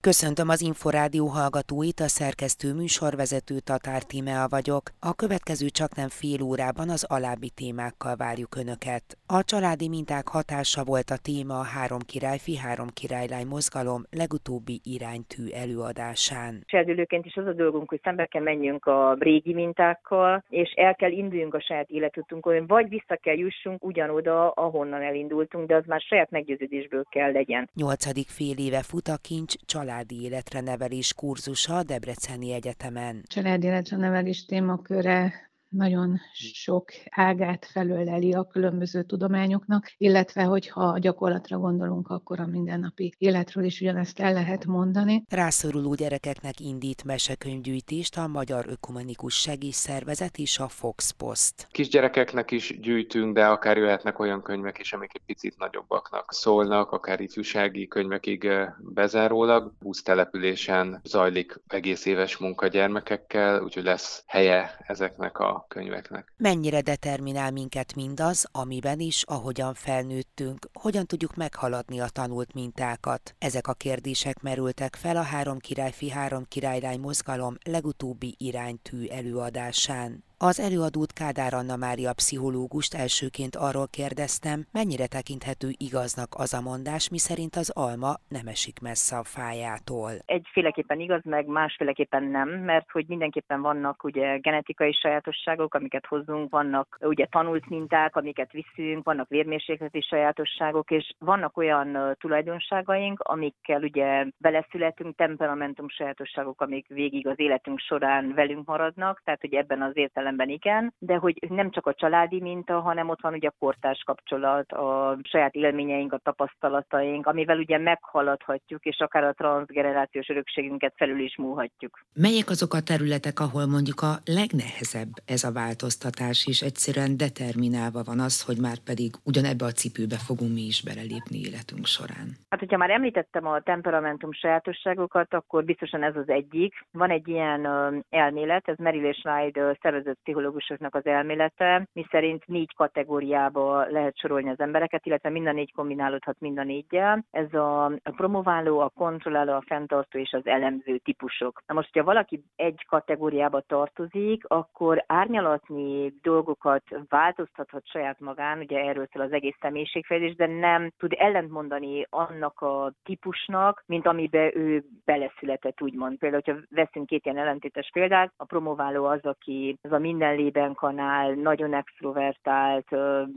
Köszöntöm az Inforádió hallgatóit, a szerkesztő műsorvezető Tatár Tímea vagyok. A következő csak nem fél órában az alábbi témákkal várjuk Önöket. A családi minták hatása volt a téma a Három királyfi, Három királylány mozgalom legutóbbi iránytű előadásán. Serdülőként is az a dolgunk, hogy szembe kell menjünk a régi mintákkal, és el kell induljunk a saját életutunkon, vagy vissza kell jussunk ugyanoda, ahonnan elindultunk, de az már saját meggyőződésből kell legyen. Nyolcadik fél éve fut a kincs családi életre nevelés kurzusa a Debreceni Egyetemen. Családi életre nevelés témaköre nagyon sok ágát felöleli a különböző tudományoknak, illetve hogyha a gyakorlatra gondolunk, akkor a mindennapi életről is ugyanezt el lehet mondani. Rászoruló gyerekeknek indít mesekönyvgyűjtést a Magyar Ökumenikus Segélyszervezet és a Fox Post. Kisgyerekeknek is gyűjtünk, de akár jöhetnek olyan könyvek is, amik egy picit nagyobbaknak szólnak, akár ifjúsági könyvekig bezárólag. településen zajlik egész éves munka gyermekekkel, úgyhogy lesz helye ezeknek a könyveknek. Mennyire determinál minket mindaz, amiben is, ahogyan felnőttünk, hogyan tudjuk meghaladni a tanult mintákat? Ezek a kérdések merültek fel a Három királyfi, Három királylány mozgalom legutóbbi iránytű előadásán. Az előadót Kádár Anna Mária pszichológust elsőként arról kérdeztem, mennyire tekinthető igaznak az a mondás, miszerint az alma nem esik messze a fájától. Egyféleképpen igaz, meg másféleképpen nem, mert hogy mindenképpen vannak ugye genetikai sajátosságok, amiket hozunk, vannak ugye tanult minták, amiket viszünk, vannak vérmérsékleti sajátosságok, és vannak olyan tulajdonságaink, amikkel ugye beleszületünk, temperamentum sajátosságok, amik végig az életünk során velünk maradnak, tehát hogy ebben az értelemben értelemben igen, de hogy nem csak a családi minta, hanem ott van ugye a kortárs kapcsolat, a saját élményeink, a tapasztalataink, amivel ugye meghaladhatjuk, és akár a transgenerációs örökségünket felül is múlhatjuk. Melyek azok a területek, ahol mondjuk a legnehezebb ez a változtatás, és egyszerűen determinálva van az, hogy már pedig ugyanebbe a cipőbe fogunk mi is belelépni életünk során? Hát, hogyha már említettem a temperamentum sajátosságokat, akkor biztosan ez az egyik. Van egy ilyen elmélet, ez Meryl és Ride szervezett pszichológusoknak az elmélete, miszerint négy kategóriába lehet sorolni az embereket, illetve mind a négy kombinálódhat mind a négyel. Ez a promováló, a kontrolláló, a fenntartó és az elemző típusok. Na most, hogyha valaki egy kategóriába tartozik, akkor árnyalatni dolgokat változtathat saját magán, ugye erről szól az egész személyiségfejlődés, de nem tud ellentmondani annak a típusnak, mint amibe ő beleszületett, úgymond. Például, hogyha veszünk két ilyen ellentétes példát, a promováló az, aki az a minden lében kanál, nagyon extrovertált,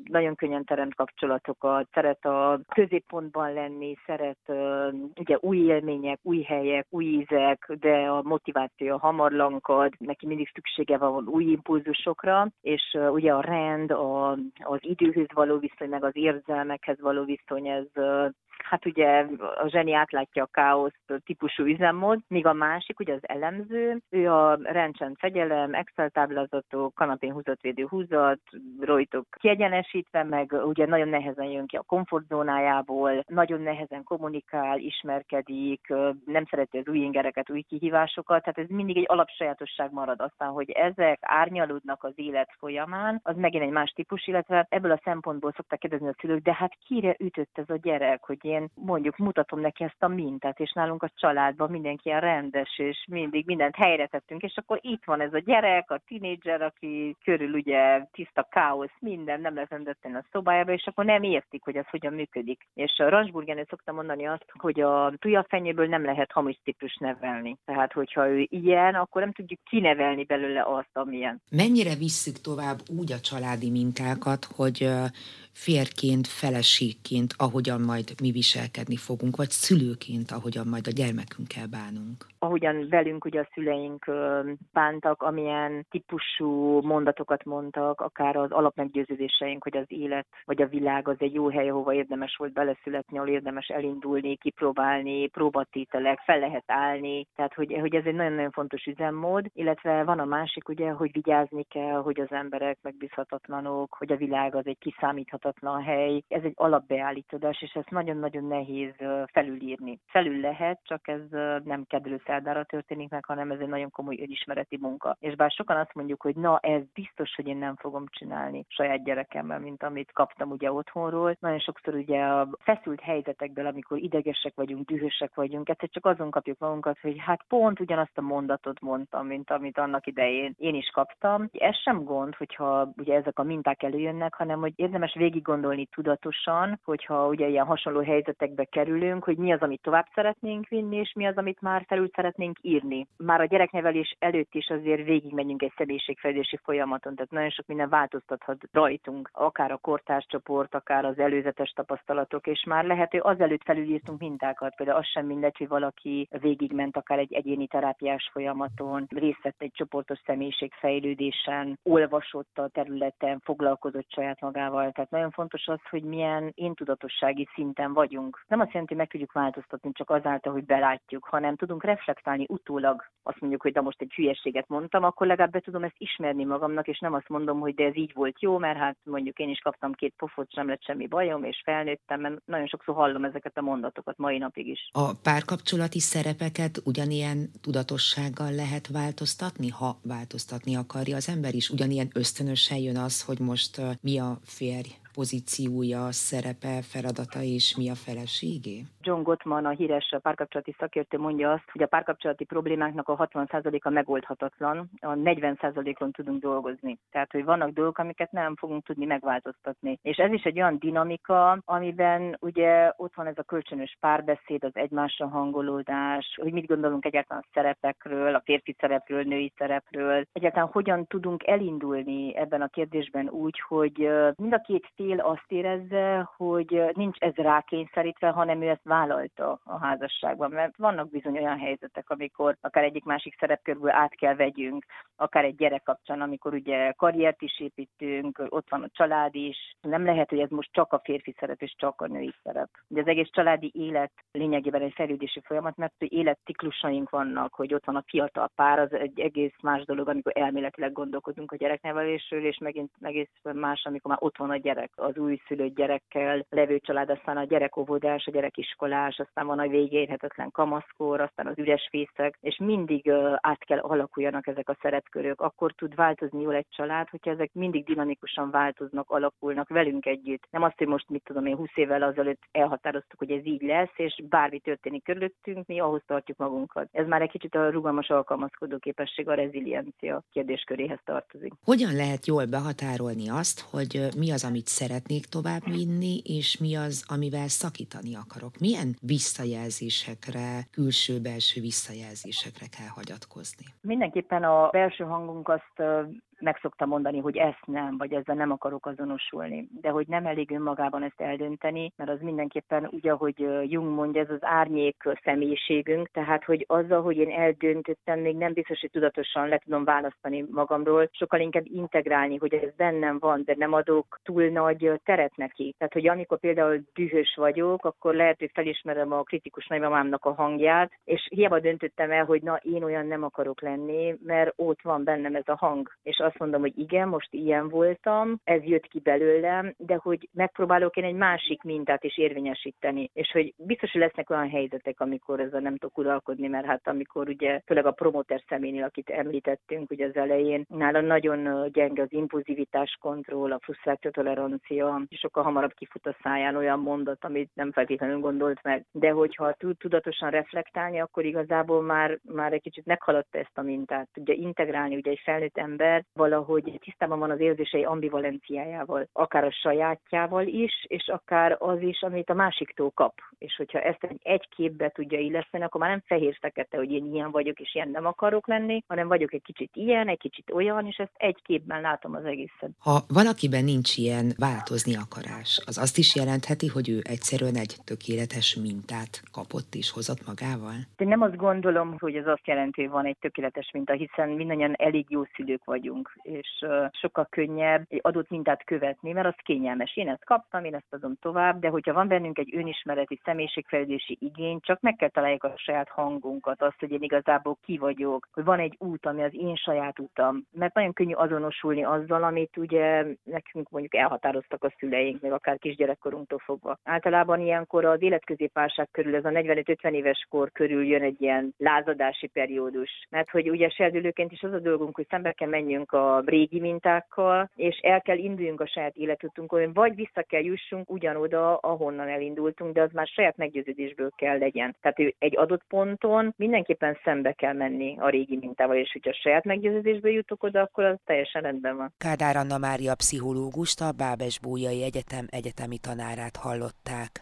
nagyon könnyen teremt kapcsolatokat, szeret a középpontban lenni, szeret ugye új élmények, új helyek, új ízek, de a motiváció hamar lankad, neki mindig szüksége van új impulzusokra, és ugye a rend, a, az időhöz való viszony, meg az érzelmekhez való viszony, ez hát ugye a zseni átlátja a káosz típusú üzemmód, míg a másik, ugye az elemző, ő a rendcsend fegyelem, Excel táblázatok, kanapén húzott védő húzat, rojtok kiegyenesítve, meg ugye nagyon nehezen jön ki a komfortzónájából, nagyon nehezen kommunikál, ismerkedik, nem szereti az új ingereket, új kihívásokat, tehát ez mindig egy alapsajátosság marad. Aztán, hogy ezek árnyalódnak az élet folyamán, az megint egy más típus, illetve ebből a szempontból szokták kérdezni a szülők, de hát kire ütött ez a gyerek, hogy én mondjuk mutatom neki ezt a mintát, és nálunk a családban mindenki ilyen rendes, és mindig mindent helyre tettünk, és akkor itt van ez a gyerek, a tinédzser, aki körül ugye tiszta káosz, minden, nem lehet rendezni a szobájába, és akkor nem értik, hogy ez hogyan működik. És a Ransburgenő szokta mondani azt, hogy a tujafenyéből nem lehet hamis típus nevelni. Tehát, hogyha ő ilyen, akkor nem tudjuk kinevelni belőle azt, amilyen. Mennyire visszük tovább úgy a családi mintákat, hogy férként, feleségként, ahogyan majd mi viselkedni fogunk, vagy szülőként, ahogyan majd a gyermekünkkel bánunk. Ahogyan velünk ugye a szüleink bántak, amilyen típusú mondatokat mondtak, akár az alapmeggyőződéseink, hogy az élet vagy a világ az egy jó hely, ahova érdemes volt beleszületni, ahol érdemes elindulni, kipróbálni, próbatételek, fel lehet állni. Tehát, hogy, hogy ez egy nagyon-nagyon fontos üzemmód, illetve van a másik ugye, hogy vigyázni kell, hogy az emberek megbízhatatlanok, hogy a világ az egy kiszámíthatatlan hely. Ez egy alapbeállítodás, és ezt nagyon-nagyon nehéz felülírni. Felül lehet, csak ez nem kedvelő szerdára történik meg, hanem ez egy nagyon komoly önismereti munka. És bár sokan azt mondjuk, hogy na, ez biztos, hogy én nem fogom csinálni saját gyerekemmel, mint amit kaptam ugye otthonról. Nagyon sokszor ugye a feszült helyzetekből, amikor idegesek vagyunk, dühösek vagyunk, egyszer csak azon kapjuk magunkat, hogy hát pont ugyanazt a mondatot mondtam, mint amit annak idején én is kaptam. Ez sem gond, hogyha ugye ezek a minták előjönnek, hanem hogy érdemes végig gondolni tudatosan, hogyha ugye ilyen hasonló helyzetekbe kerülünk, hogy mi az, amit tovább szeretnénk vinni, és mi az, amit már felül szeretnénk írni. Már a gyereknevelés előtt is azért végigmegyünk egy személyiségfejlődési folyamaton, tehát nagyon sok minden változtathat rajtunk, akár a kortárscsoport, akár az előzetes tapasztalatok, és már lehet, hogy azelőtt felülírtunk mintákat, például az sem mindegy, hogy valaki végigment akár egy egyéni terápiás folyamaton, részt vett egy csoportos személyiségfejlődésen, olvasott a területen, foglalkozott saját magával. Tehát nagyon fontos az, hogy milyen én tudatossági szinten vagyunk. Nem azt jelenti, hogy meg tudjuk változtatni csak azáltal, hogy belátjuk, hanem tudunk reflektálni utólag. Azt mondjuk, hogy de most egy hülyeséget mondtam, akkor legalább be tudom ezt ismerni magamnak, és nem azt mondom, hogy de ez így volt jó, mert hát mondjuk én is kaptam két pofot, sem lett semmi bajom, és felnőttem, mert nagyon sokszor hallom ezeket a mondatokat mai napig is. A párkapcsolati szerepeket ugyanilyen tudatossággal lehet változtatni, ha változtatni akarja az ember is? Ugyanilyen ösztönösen jön az, hogy most mi a férj pozíciója, szerepe, feladata és mi a feleségé? John Gottman, a híres párkapcsolati szakértő mondja azt, hogy a párkapcsolati problémáknak a 60%-a megoldhatatlan, a 40%-on tudunk dolgozni. Tehát, hogy vannak dolgok, amiket nem fogunk tudni megváltoztatni. És ez is egy olyan dinamika, amiben ugye ott van ez a kölcsönös párbeszéd, az egymásra hangolódás, hogy mit gondolunk egyáltalán a szerepekről, a férfi szerepről, női szerepről, egyáltalán hogyan tudunk elindulni ebben a kérdésben úgy, hogy mind a két fél azt érezze, hogy nincs ez rákényszerítve, hanem ő ezt vállalta a házasságban. Mert vannak bizony olyan helyzetek, amikor akár egyik-másik szerepkörből át kell vegyünk, akár egy gyerek kapcsán, amikor ugye karriert is építünk, ott van a család is. Nem lehet, hogy ez most csak a férfi szerep és csak a női szerep. Ugye az egész családi élet lényegében egy fejlődési folyamat, mert hogy életciklusaink vannak, hogy ott van a fiatal pár, az egy egész más dolog, amikor elméletileg gondolkodunk a gyereknevelésről, és megint egész más, amikor már ott van a gyerek az újszülött gyerekkel levő család, aztán a gyerekovódás, a gyerekiskolás, aztán van a végérhetetlen kamaszkor, aztán az üres fészek, és mindig át kell alakuljanak ezek a szerepkörök. Akkor tud változni jól egy család, hogyha ezek mindig dinamikusan változnak, alakulnak velünk együtt. Nem azt, hogy most mit tudom én 20 évvel azelőtt elhatároztuk, hogy ez így lesz, és bármi történik körülöttünk, mi ahhoz tartjuk magunkat. Ez már egy kicsit a rugalmas alkalmazkodó képesség, a reziliencia kérdésköréhez tartozik. Hogyan lehet jól behatárolni azt, hogy mi az, amit szeretnék tovább vinni, és mi az, amivel szakítani akarok. Milyen visszajelzésekre, külső-belső visszajelzésekre kell hagyatkozni? Mindenképpen a belső hangunk azt meg szokta mondani, hogy ezt nem, vagy ezzel nem akarok azonosulni. De hogy nem elég önmagában ezt eldönteni, mert az mindenképpen úgy, ahogy Jung mondja, ez az árnyék személyiségünk, tehát hogy azzal, hogy én eldöntöttem, még nem biztos, hogy tudatosan le tudom választani magamról, sokkal inkább integrálni, hogy ez bennem van, de nem adok túl nagy teret neki. Tehát, hogy amikor például dühös vagyok, akkor lehet, hogy felismerem a kritikus nagymamámnak a hangját, és hiába döntöttem el, hogy na, én olyan nem akarok lenni, mert ott van bennem ez a hang. És azt mondom, hogy igen, most ilyen voltam, ez jött ki belőlem, de hogy megpróbálok én egy másik mintát is érvényesíteni. És hogy biztos, hogy lesznek olyan helyzetek, amikor ezzel nem tudok uralkodni, mert hát amikor ugye, főleg a promoter személynél, akit említettünk ugye az elején, nála nagyon gyenge az impulzivitás kontroll, a frusztráció tolerancia, és sokkal hamarabb kifut a száján olyan mondat, amit nem feltétlenül gondolt meg. De hogyha tud tudatosan reflektálni, akkor igazából már, már egy kicsit meghaladta ezt a mintát. Tudja integrálni, ugye egy felnőtt ember valahogy tisztában van az érzései ambivalenciájával, akár a sajátjával is, és akár az is, amit a másiktól kap. És hogyha ezt egy, képbe tudja illeszteni, akkor már nem fehér-fekete, hogy én ilyen vagyok, és ilyen nem akarok lenni, hanem vagyok egy kicsit ilyen, egy kicsit olyan, és ezt egy képben látom az egészet. Ha valakiben nincs ilyen változni akarás, az azt is jelentheti, hogy ő egyszerűen egy tökéletes mintát kapott és hozott magával? Én nem azt gondolom, hogy ez azt jelenti, hogy van egy tökéletes minta, hiszen mindannyian elég jó szülők vagyunk és sokkal könnyebb egy adott mintát követni, mert az kényelmes. Én ezt kaptam, én ezt adom tovább, de hogyha van bennünk egy önismereti személyiségfejlődési igény, csak meg kell találjuk a saját hangunkat, azt, hogy én igazából ki vagyok, hogy van egy út, ami az én saját utam. Mert nagyon könnyű azonosulni azzal, amit ugye nekünk mondjuk elhatároztak a szüleink, meg akár kisgyerekkorunktól fogva. Általában ilyenkor az életközépválság körül, ez a 45-50 éves kor körül jön egy ilyen lázadási periódus. Mert hogy ugye serdülőként is az a dolgunk, hogy szembe kell menjünk a régi mintákkal, és el kell induljunk a saját életutunkon, vagy vissza kell jussunk ugyanoda, ahonnan elindultunk, de az már saját meggyőződésből kell legyen. Tehát egy adott ponton mindenképpen szembe kell menni a régi mintával, és hogyha saját meggyőződésből jutok oda, akkor az teljesen rendben van. Kádár Anna Mária pszichológust, a Bábes Bújai Egyetem egyetemi tanárát hallották.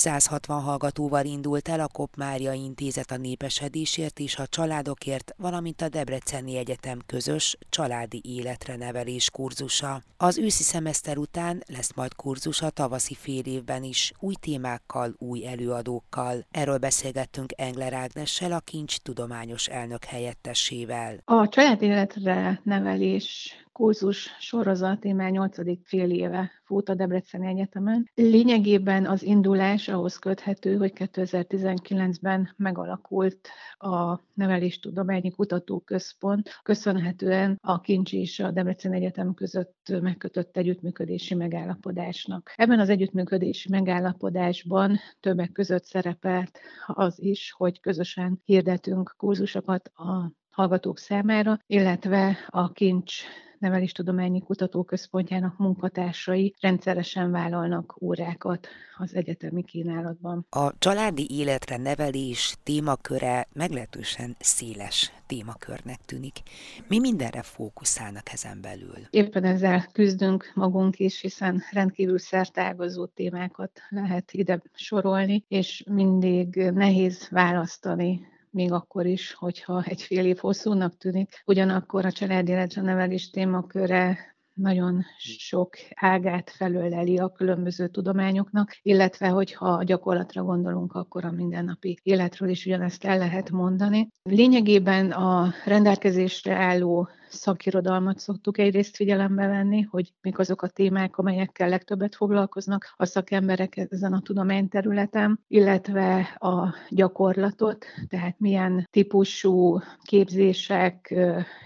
160 hallgatóval indult el a Kop Mária Intézet a népesedésért és a családokért, valamint a Debreceni Egyetem közös családi életre nevelés kurzusa. Az őszi szemeszter után lesz majd kurzus a tavaszi fél évben is, új témákkal, új előadókkal. Erről beszélgettünk Engler Ágnessel, a Kincs tudományos elnök helyettesével. A családi életre nevelés kurzus sorozat én már nyolcadik fél éve fut a Debreceni Egyetemen. Lényegében az indulás ahhoz köthető, hogy 2019-ben megalakult a Neveléstudományi Kutatóközpont, köszönhetően a Kincs és a Debreceni Egyetem között megkötött együttműködési megállapodásnak. Ebben az együttműködési megállapodásban többek között szerepelt az is, hogy közösen hirdetünk kurzusokat a hallgatók számára, illetve a Kincs Neveléstudományi Kutatóközpontjának munkatársai rendszeresen vállalnak órákat az egyetemi kínálatban. A családi életre nevelés témaköre meglehetősen széles témakörnek tűnik. Mi mindenre fókuszálnak ezen belül? Éppen ezzel küzdünk magunk is, hiszen rendkívül szertágazó témákat lehet ide sorolni, és mindig nehéz választani még akkor is, hogyha egy fél év hosszúnak tűnik. Ugyanakkor a családéletre nevelés témaköre nagyon sok ágát felöleli a különböző tudományoknak, illetve hogyha a gyakorlatra gondolunk, akkor a mindennapi életről is ugyanezt el lehet mondani. Lényegében a rendelkezésre álló szakirodalmat szoktuk egyrészt figyelembe venni, hogy mik azok a témák, amelyekkel legtöbbet foglalkoznak a szakemberek ezen a tudományterületen, illetve a gyakorlatot, tehát milyen típusú képzések,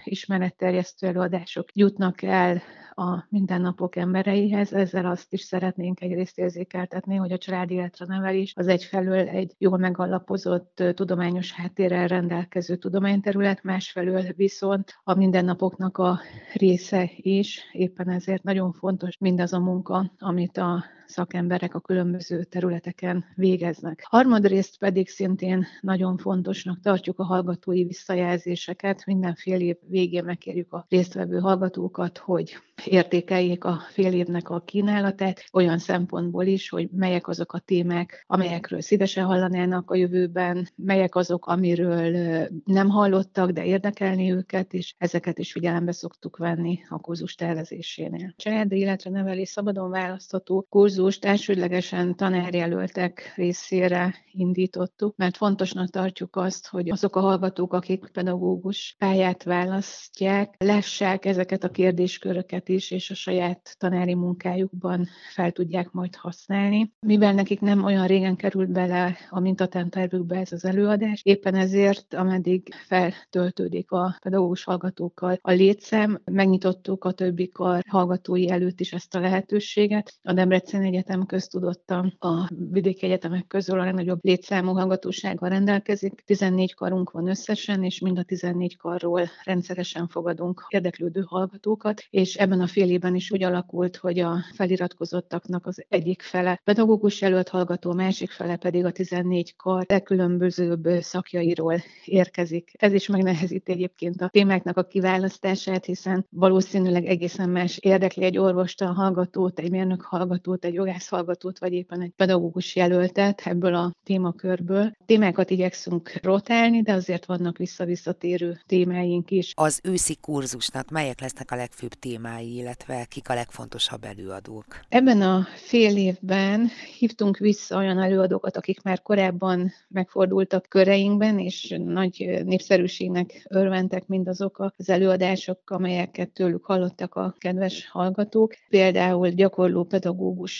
ismeretterjesztő előadások jutnak el a mindennapok embereihez. Ezzel azt is szeretnénk egyrészt érzékeltetni, hogy a családi életre nevelés az egyfelől egy jól megalapozott tudományos háttérrel rendelkező tudományterület, másfelől viszont a mindennapoknak a része is. Éppen ezért nagyon fontos mindaz a munka, amit a szakemberek a különböző területeken végeznek. Harmadrészt pedig szintén nagyon fontosnak tartjuk a hallgatói visszajelzéseket. Minden fél év végén megkérjük a résztvevő hallgatókat, hogy értékeljék a fél évnek a kínálatát, olyan szempontból is, hogy melyek azok a témák, amelyekről szívesen hallanának a jövőben, melyek azok, amiről nem hallottak, de érdekelni őket, és ezeket is figyelembe szoktuk venni a kurzus tervezésénél. Családi életre nevelés szabadon választható kurzust elsődlegesen tanárjelöltek részére indítottuk, mert fontosnak tartjuk azt, hogy azok a hallgatók, akik pedagógus pályát választják, lessák ezeket a kérdésköröket is, és a saját tanári munkájukban fel tudják majd használni. Mivel nekik nem olyan régen került bele a mintatantervükbe ez az előadás, éppen ezért, ameddig feltöltődik a pedagógus hallgatókkal a létszám, megnyitottuk a többi kar hallgatói előtt is ezt a lehetőséget. A Debrecen Egyetem köztudottan a vidéki egyetemek közül a legnagyobb létszámú hallgatósággal rendelkezik. 14 karunk van összesen, és mind a 14 karról rendszeresen fogadunk érdeklődő hallgatókat, és ebben a fél évben is úgy alakult, hogy a feliratkozottaknak az egyik fele pedagógus jelölt hallgató, másik fele pedig a 14 kar legkülönbözőbb szakjairól érkezik. Ez is megnehezíti egyébként a témáknak a kiválasztását, hiszen valószínűleg egészen más érdekli egy orvost, a hallgatót, egy mérnök hallgatót, egy jogászhallgatót, vagy éppen egy pedagógus jelöltet ebből a témakörből. Témákat igyekszünk rotálni, de azért vannak visszavisszatérő témáink is. Az őszi kurzusnak melyek lesznek a legfőbb témái, illetve kik a legfontosabb előadók? Ebben a fél évben hívtunk vissza olyan előadókat, akik már korábban megfordultak köreinkben, és nagy népszerűségnek örventek mindazok az előadások, amelyeket tőlük hallottak a kedves hallgatók. Például gyakorló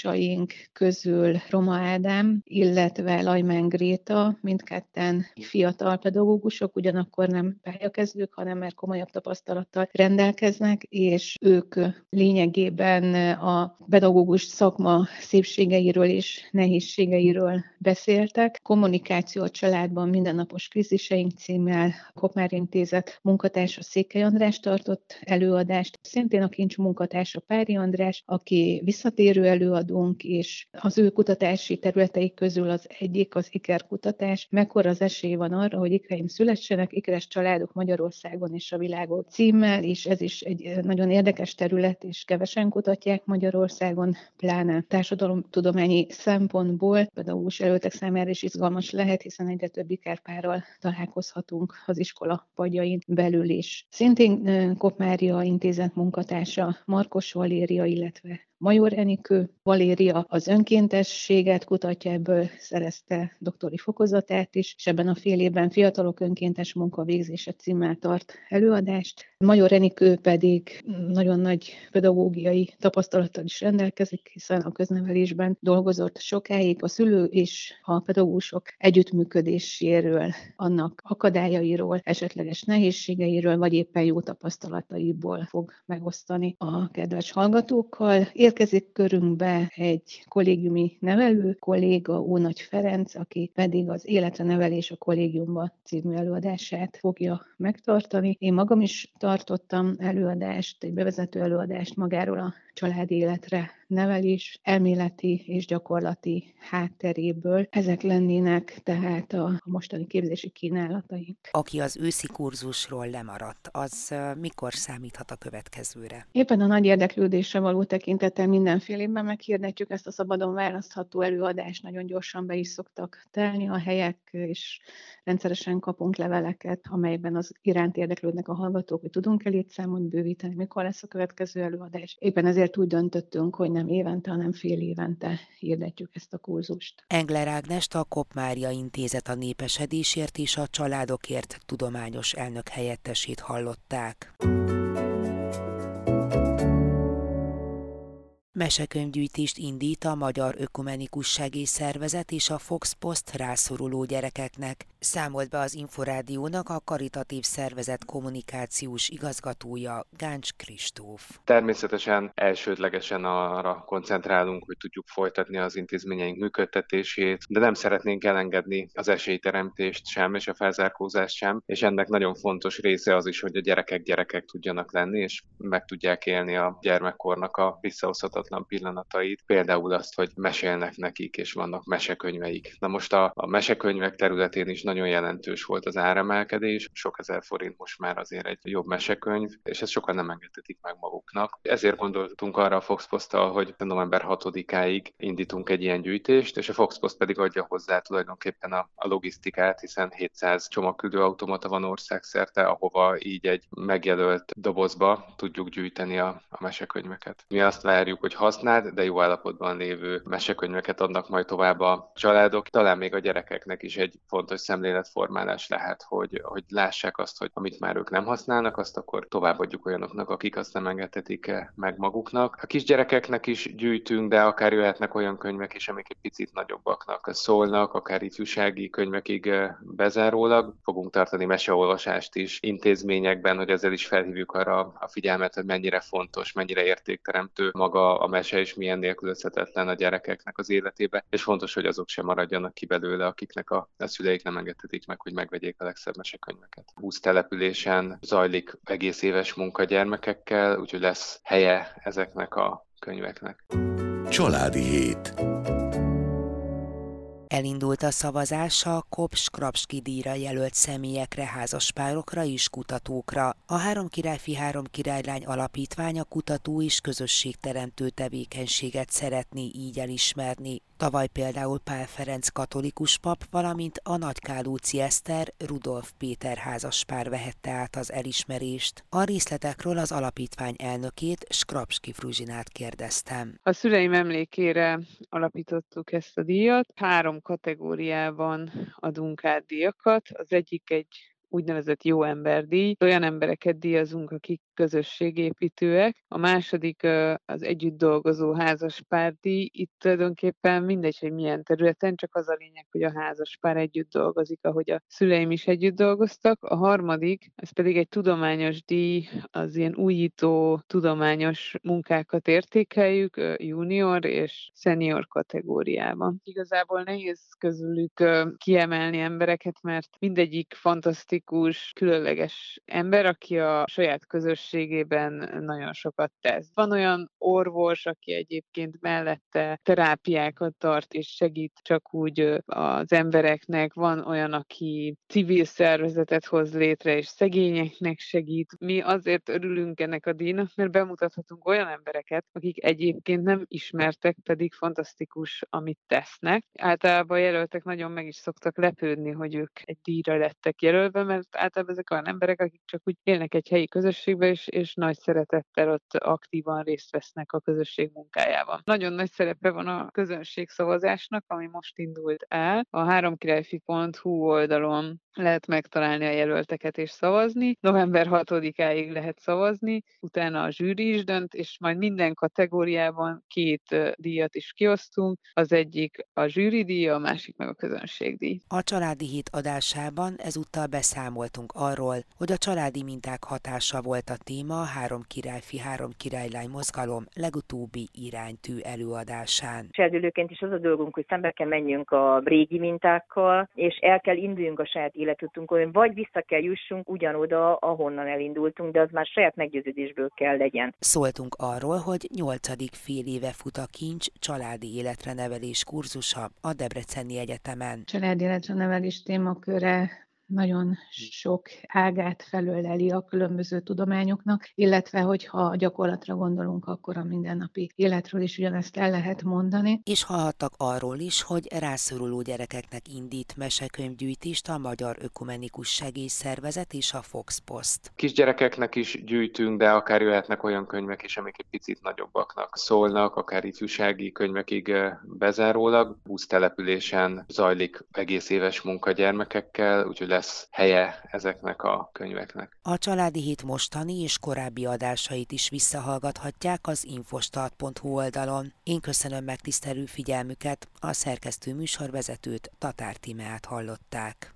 pedagógusaink közül Roma Ádám, illetve Lajmán Gréta, mindketten fiatal pedagógusok, ugyanakkor nem pályakezdők, hanem már komolyabb tapasztalattal rendelkeznek, és ők lényegében a pedagógus szakma szépségeiről és nehézségeiről beszéltek. Kommunikáció a családban mindennapos kríziseink címmel Kopmár Intézet munkatársa Székely András tartott előadást, szintén a kincs munkatársa Pári András, aki visszatérő előadónk, és az ő kutatási területeik közül az egyik az Iker kutatás. Mekkora az esély van arra, hogy ikreim szülessenek, ikeres családok Magyarországon és a világon címmel, és ez is egy nagyon érdekes terület, és kevesen kutatják Magyarországon, pláne társadalomtudományi szempontból, pedagógus előttek számára is izgalmas lehet, hiszen egyre több ikerpárral találkozhatunk az iskola padjain belül is. Szintén Kopmária intézet munkatársa Markos Valéria, illetve Major Enikő Valéria az önkéntességet kutatja, ebből szerezte doktori fokozatát is, és ebben a fél évben fiatalok önkéntes munkavégzése címmel tart előadást. Major Enikő pedig nagyon nagy pedagógiai tapasztalattal is rendelkezik, hiszen a köznevelésben dolgozott sokáig a szülő és a pedagógusok együttműködéséről, annak akadályairól, esetleges nehézségeiről, vagy éppen jó tapasztalataiból fog megosztani a kedves hallgatókkal. Érkezik körünkbe egy kollégiumi nevelő kolléga, Ónagy Ferenc, aki pedig az Életre nevelés a kollégiumban című előadását fogja megtartani. Én magam is tartottam előadást, egy bevezető előadást magáról a családi életre nevelés elméleti és gyakorlati hátteréből. Ezek lennének tehát a mostani képzési kínálataink. Aki az őszi kurzusról lemaradt, az mikor számíthat a következőre? Éppen a nagy érdeklődésre való tekintettel mindenfél évben meghirdetjük ezt a szabadon választható előadást, nagyon gyorsan be is szoktak telni a helyek, és rendszeresen kapunk leveleket, amelyben az iránt érdeklődnek a hallgatók, hogy tudunk-e létszámot bővíteni, mikor lesz a következő előadás. Éppen ezért úgy döntöttünk, hogy nem évente, hanem fél évente hirdetjük ezt a kurzust. Engler Ágnest a Kopmária Intézet a népesedésért és a családokért tudományos elnök helyettesét hallották. Mesekönyvgyűjtést indít a Magyar Ökumenikus Segélyszervezet és a Fox Post rászoruló gyerekeknek, számolt be az Inforádiónak a karitatív szervezet kommunikációs igazgatója Gáncs Kristóf. Természetesen elsődlegesen arra koncentrálunk, hogy tudjuk folytatni az intézményeink működtetését, de nem szeretnénk elengedni az esélyteremtést sem, és a felzárkózást sem, és ennek nagyon fontos része az is, hogy a gyerekek gyerekek tudjanak lenni, és meg tudják élni a gyermekkornak a visszaoszhatatlan pillanatait, például azt, hogy mesélnek nekik, és vannak mesekönyveik. Na most a, a mesekönyvek területén is nagyon jelentős volt az áremelkedés, sok ezer forint most már azért egy jobb mesekönyv, és ezt sokan nem engedhetik meg maguknak. Ezért gondoltunk arra a Fox Post-tal, hogy november 6-áig indítunk egy ilyen gyűjtést, és a Fox Post pedig adja hozzá tulajdonképpen a, a logisztikát, hiszen 700 csomagküldő automata van országszerte, ahova így egy megjelölt dobozba tudjuk gyűjteni a, a mesekönyveket. Mi azt várjuk, hogy használt, de jó állapotban lévő mesekönyveket adnak majd tovább a családok, talán még a gyerekeknek is egy fontos szemlélet szemléletformálás lehet, hogy, hogy lássák azt, hogy amit már ők nem használnak, azt akkor továbbadjuk olyanoknak, akik azt nem engedhetik meg maguknak. A kisgyerekeknek is gyűjtünk, de akár jöhetnek olyan könyvek is, amik egy picit nagyobbaknak szólnak, akár ifjúsági könyvekig bezárólag. Fogunk tartani meseolvasást is intézményekben, hogy ezzel is felhívjuk arra a figyelmet, hogy mennyire fontos, mennyire értékteremtő maga a mese, és milyen nélkülözhetetlen a gyerekeknek az életébe, és fontos, hogy azok sem maradjanak ki belőle, akiknek a, a szüleik nem engedhetik meg, hogy megvegyék a legszebb mesekönyveket. 20 településen zajlik egész éves munka gyermekekkel, úgyhogy lesz helye ezeknek a könyveknek. Családi hét. Elindult a szavazás a Kops Krapski díjra jelölt személyekre, házaspárokra és kutatókra. A Három királyfi Három királylány alapítvány a kutató és közösségteremtő tevékenységet szeretné így elismerni. Tavaly például Pál Ferenc katolikus pap, valamint a Nagykálóci Eszter Rudolf Péter házaspár vehette át az elismerést. A részletekről az alapítvány elnökét, Skrapski Fruzsinát kérdeztem. A szüleim emlékére alapítottuk ezt a díjat. Három kategóriában adunk át díjakat. Az egyik egy úgynevezett jó emberdíj. Olyan embereket díjazunk, akik közösségépítőek. A második az együtt dolgozó házaspárdíj. Itt tulajdonképpen mindegy, hogy milyen területen, csak az a lényeg, hogy a házaspár együtt dolgozik, ahogy a szüleim is együtt dolgoztak. A harmadik, ez pedig egy tudományos díj, az ilyen újító tudományos munkákat értékeljük junior és senior kategóriában. Igazából nehéz közülük kiemelni embereket, mert mindegyik fantasztikus empatikus, különleges ember, aki a saját közösségében nagyon sokat tesz. Van olyan orvos, aki egyébként mellette terápiákat tart és segít csak úgy az embereknek, van olyan, aki civil szervezetet hoz létre és szegényeknek segít. Mi azért örülünk ennek a díjnak, mert bemutathatunk olyan embereket, akik egyébként nem ismertek, pedig fantasztikus, amit tesznek. Általában jelöltek nagyon meg is szoktak lepődni, hogy ők egy díjra lettek jelölve, mert általában ezek olyan emberek, akik csak úgy élnek egy helyi közösségbe, és, és nagy szeretettel ott aktívan részt vesznek a közösség munkájában. Nagyon nagy szerepe van a közönség szavazásnak, ami most indult el. A háromkirályfi.hu oldalon lehet megtalálni a jelölteket és szavazni. November 6-áig lehet szavazni, utána a zsűri is dönt, és majd minden kategóriában két díjat is kiosztunk. Az egyik a zsűri díj, a másik meg a közönségdíj. A családi hét adásában ezúttal beszámoltunk arról, hogy a családi minták hatása volt a téma a Három királyfi, Három királylány mozgalom legutóbbi iránytű előadásán. Serdülőként is az a dolgunk, hogy szembe kell menjünk a régi mintákkal, és el kell induljunk a saját életutunkon, vagy vissza kell jussunk ugyanoda, ahonnan elindultunk, de az már saját meggyőződésből kell legyen. Szóltunk arról, hogy nyolcadik fél éve fut a kincs családi életre nevelés kurzusa a Debreceni Egyetemen. Családi életre nevelés témaköre nagyon sok ágát felöleli a különböző tudományoknak, illetve hogyha a gyakorlatra gondolunk, akkor a mindennapi életről is ugyanezt el lehet mondani. És hallhattak arról is, hogy rászoruló gyerekeknek indít mesekönyvgyűjtést a Magyar Ökumenikus Segélyszervezet és a Fox Post. Kisgyerekeknek is gyűjtünk, de akár jöhetnek olyan könyvek is, amik egy picit nagyobbaknak szólnak, akár ifjúsági könyvekig bezárólag. Busztelepülésen zajlik egész éves munka gyermekekkel, úgyhogy lesz helye ezeknek a könyveknek. A Családi Hét mostani és korábbi adásait is visszahallgathatják az infostart.hu oldalon. Én köszönöm megtisztelő figyelmüket, a szerkesztő műsorvezetőt Tatár Timeát hallották.